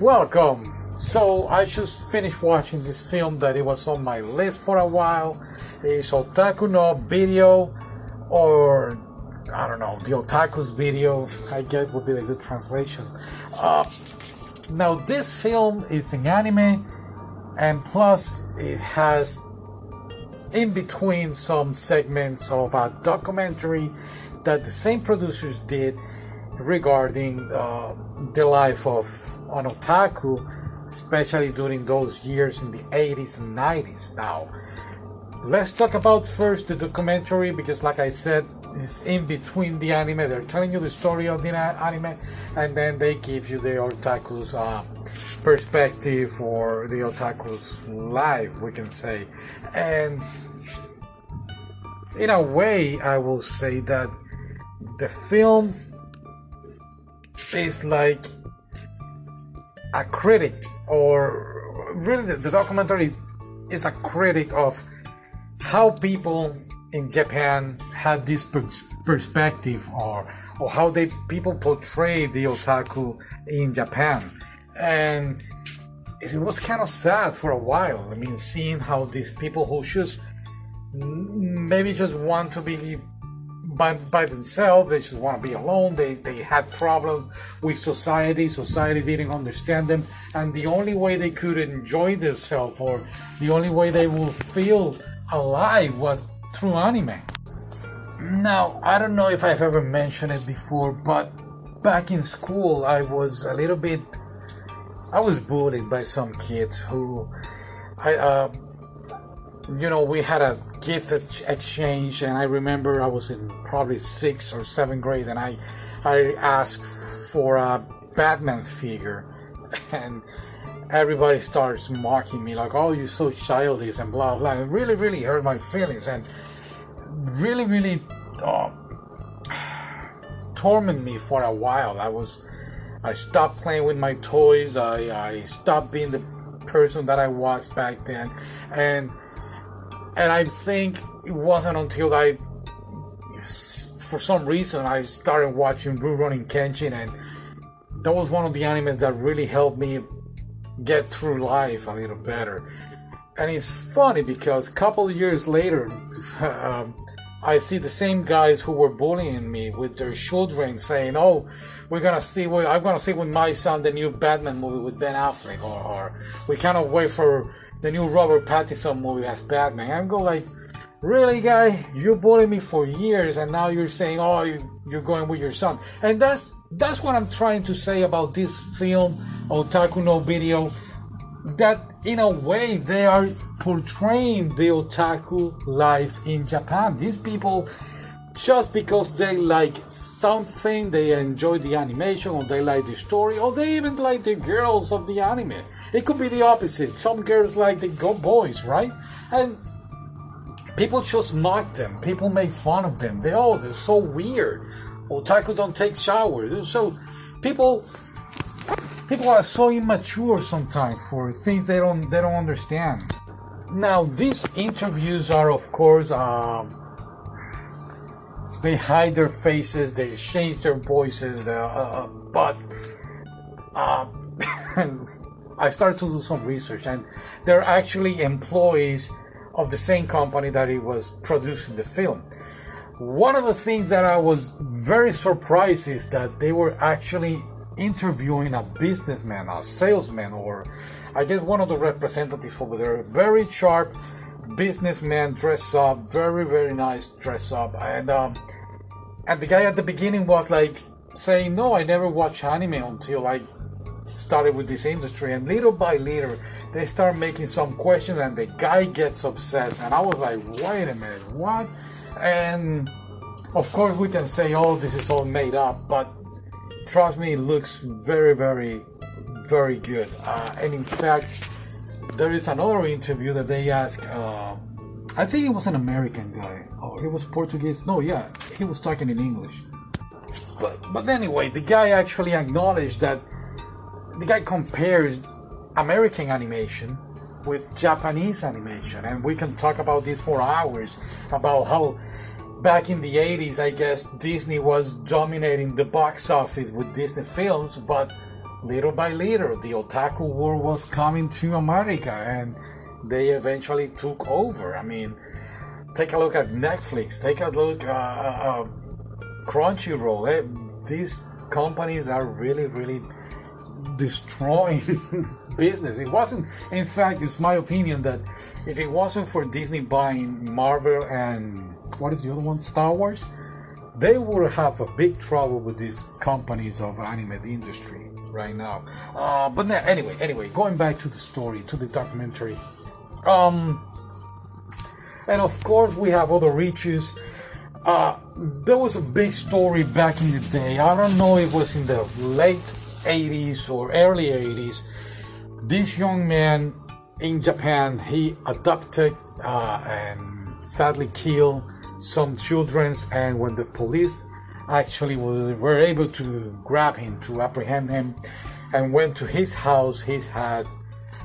Welcome. So I just finished watching this film that it was on my list for a while. It's Otaku no Video, or I don't know, the Otaku's Video. I guess would be a good translation. Uh, now this film is an anime, and plus it has in between some segments of a documentary that the same producers did regarding uh, the life of an otaku, especially during those years in the 80s and 90s. Now, let's talk about first the documentary because, like I said, it's in between the anime. They're telling you the story of the anime, and then they give you the otaku's uh, perspective or the otaku's life, we can say. And in a way, I will say that the film is like a critic, or really the, the documentary is a critic of how people in Japan had this perspective or or how they people portray the otaku in Japan. And it was kind of sad for a while. I mean seeing how these people who just maybe just want to be by, by themselves. They just want to be alone. They, they had problems with society. Society didn't understand them. And the only way they could enjoy themselves or the only way they will feel alive was through anime. Now, I don't know if I've ever mentioned it before, but back in school, I was a little bit. I was bullied by some kids who. I, uh, you know, we had a gift exchange, and I remember I was in probably sixth or seventh grade, and I, I asked for a Batman figure, and everybody starts mocking me like, "Oh, you're so childish," and blah blah. It really, really hurt my feelings, and really, really uh, torment me for a while. I was, I stopped playing with my toys. I, I stopped being the person that I was back then, and and I think it wasn't until I, for some reason, I started watching Rurouni Kenshin, and that was one of the animes that really helped me get through life a little better. And it's funny because a couple years later, um, I see the same guys who were bullying me with their children saying, "Oh, we're gonna see I'm gonna see with my son the new Batman movie with Ben Affleck, or, or we cannot wait for the new Robert Pattinson movie as Batman. I'm going like, really, guy? You bullied me for years, and now you're saying, oh, you're going with your son. And that's that's what I'm trying to say about this film, Otaku no Video. That in a way they are portraying the otaku life in Japan. These people just because they like something, they enjoy the animation, or they like the story, or they even like the girls of the anime. It could be the opposite. Some girls like the boys, right? And people just mock them. People make fun of them. They oh, they're so weird. Otaku don't take showers. So people people are so immature sometimes for things they don't they don't understand. Now these interviews are of course um, they hide their faces, they change their voices, uh, uh, but uh, I started to do some research, and they're actually employees of the same company that it was producing the film. One of the things that I was very surprised is that they were actually interviewing a businessman, a salesman, or I guess one of the representatives over there. Very sharp businessman, dress up, very very nice dress up, and um, and the guy at the beginning was like saying, "No, I never watched anime until I started with this industry and little by little they start making some questions and the guy gets obsessed and i was like wait a minute what? And of course we can say oh this is all made up but trust me it looks very very very good. Uh, and in fact there is another interview that they ask uh, i think it was an american guy or oh, he was portuguese no yeah he was talking in english. But but anyway the guy actually acknowledged that the guy compares American animation with Japanese animation, and we can talk about this for hours about how back in the 80s, I guess Disney was dominating the box office with Disney films, but little by little, the otaku world was coming to America, and they eventually took over. I mean, take a look at Netflix. Take a look at uh, uh, Crunchyroll. Eh, these companies are really, really destroying business. It wasn't, in fact, it's my opinion that if it wasn't for Disney buying Marvel and what is the other one, Star Wars, they would have a big trouble with these companies of anime industry right now. Uh, but now, anyway, anyway, going back to the story, to the documentary. Um, and of course, we have other reaches. Uh, there was a big story back in the day. I don't know if it was in the late 80s or early 80s. This young man in Japan, he adopted uh, and sadly killed some children. And when the police actually we were able to grab him, to apprehend him, and went to his house, he had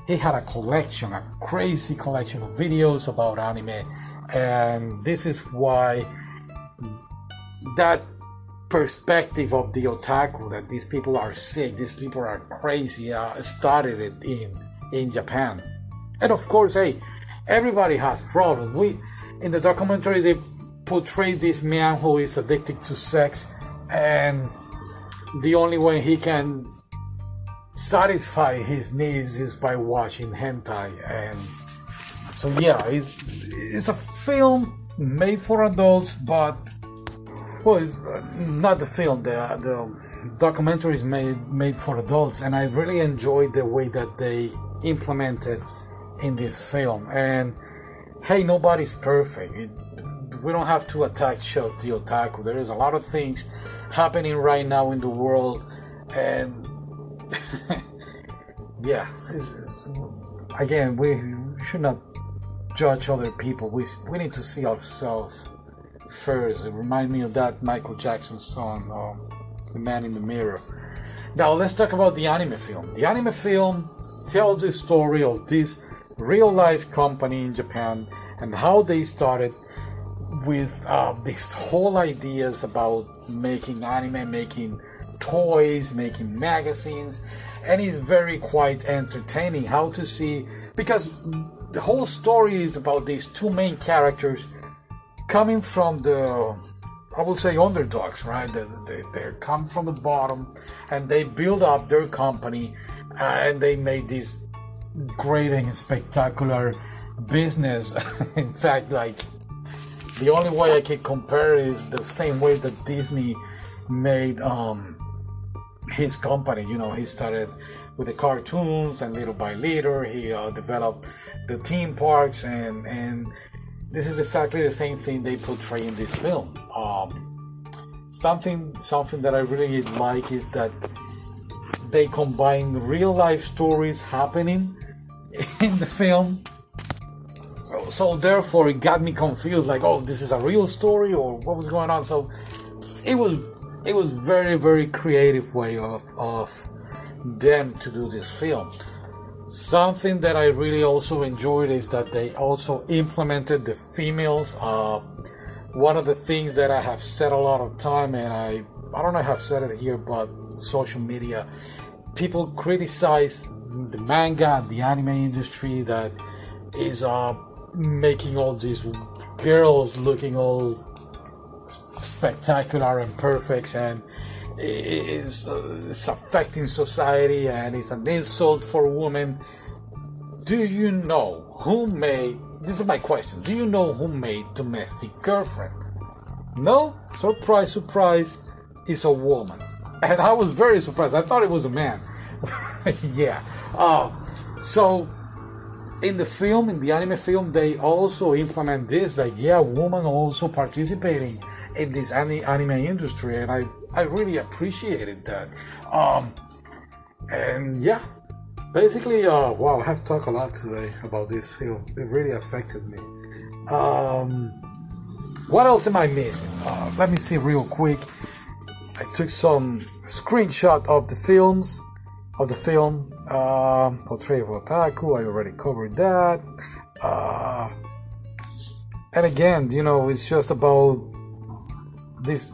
he had a collection, a crazy collection of videos about anime, and this is why that perspective of the otaku that these people are sick, these people are crazy, uh, started it in in Japan, and of course, hey, everybody has problems. We in the documentary they portray this man who is addicted to sex, and the only way he can satisfy his needs is by watching hentai. And so yeah it's, it's a film made for adults but well uh, not the film. The, uh, the documentary is made made for adults and i really enjoyed the way that they implemented in this film. And hey nobody's perfect. It, we don't have to attack just the otaku there is a lot of things happening right now in the world and yeah, it's, it's, again, we should not judge other people. We we need to see ourselves first. It reminds me of that Michael Jackson song, um, "The Man in the Mirror." Now let's talk about the anime film. The anime film tells the story of this real life company in Japan and how they started with uh, these whole ideas about making anime, making toys, making magazines, and it's very quite entertaining how to see because the whole story is about these two main characters coming from the I would say underdogs, right? They, they, they come from the bottom and they build up their company and they made this great and spectacular business. In fact, like the only way I can compare is the same way that Disney made um, his company. You know, he started with the cartoons, and little by little, he uh, developed the theme parks, and and this is exactly the same thing they portray in this film. Um, something something that I really like is that they combine real life stories happening in the film. So, therefore, it got me confused. Like, oh, this is a real story, or what was going on? So it was it was very very creative way of of them to do this film something that i really also enjoyed is that they also implemented the females uh, one of the things that i have said a lot of time and i i don't know if i've said it here but social media people criticize the manga the anime industry that is uh, making all these girls looking all spectacular and perfect and uh, it's affecting society and it's an insult for women. Do you know who made? This is my question. Do you know who made Domestic Girlfriend? No, surprise, surprise, it's a woman, and I was very surprised. I thought it was a man. yeah. Uh, so in the film, in the anime film, they also implement this. Like, yeah, woman also participating in this anime industry, and I I really appreciated that. Um, and yeah, basically, uh, wow, I have talked a lot today about this film. It really affected me. Um, what else am I missing? Uh, let me see real quick. I took some screenshot of the films of the film. Um, Portrait of Otaku. I already covered that. Uh, and again, you know, it's just about this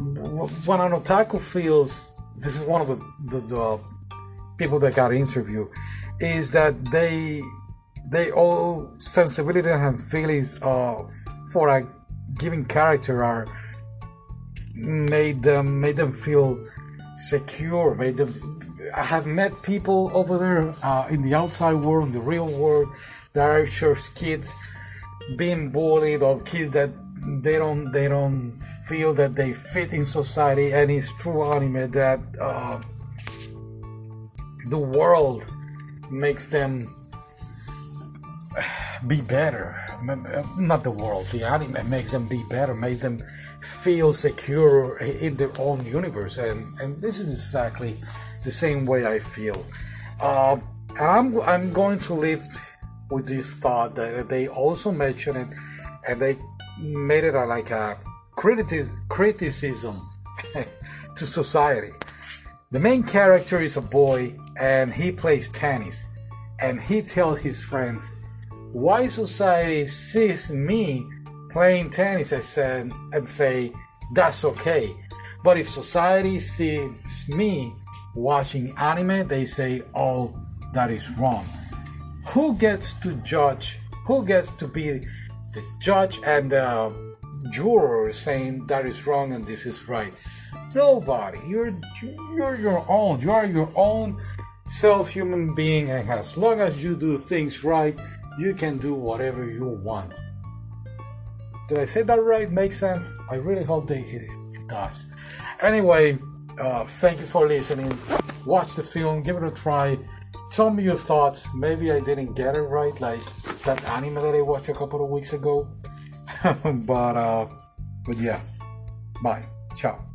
when an otaku feels this is one of the, the, the people that got interviewed is that they they all sensibility and feelings of for a given character are made them made them feel secure made them i have met people over there uh, in the outside world in the real world that are sure kids being bullied or kids that they don't they don't feel that they fit in society. And it's true anime that uh, the world makes them be better. Not the world the anime makes them be better makes them feel secure in their own universe. And and this is exactly the same way i feel uh, and i'm i'm going to leave with this thought that they also mention it and they made it a, like a criti- criticism to society. The main character is a boy and he plays tennis and he tells his friends, Why society sees me playing tennis and, say, and say, That's okay. But if society sees me watching anime, they say, Oh, that is wrong who gets to judge? Who gets to be the judge and the juror saying that is wrong and this is right? Nobody. You're you're your own. You are your own self human being, and as long as you do things right, you can do whatever you want. Did I say that right? Make sense? I really hope that it does. Anyway, uh, thank you for listening. Watch the film, give it a try tell me your thoughts. Maybe I didn't get it right, like that anime that I watched a couple of weeks ago. but uh, but yeah, bye, ciao.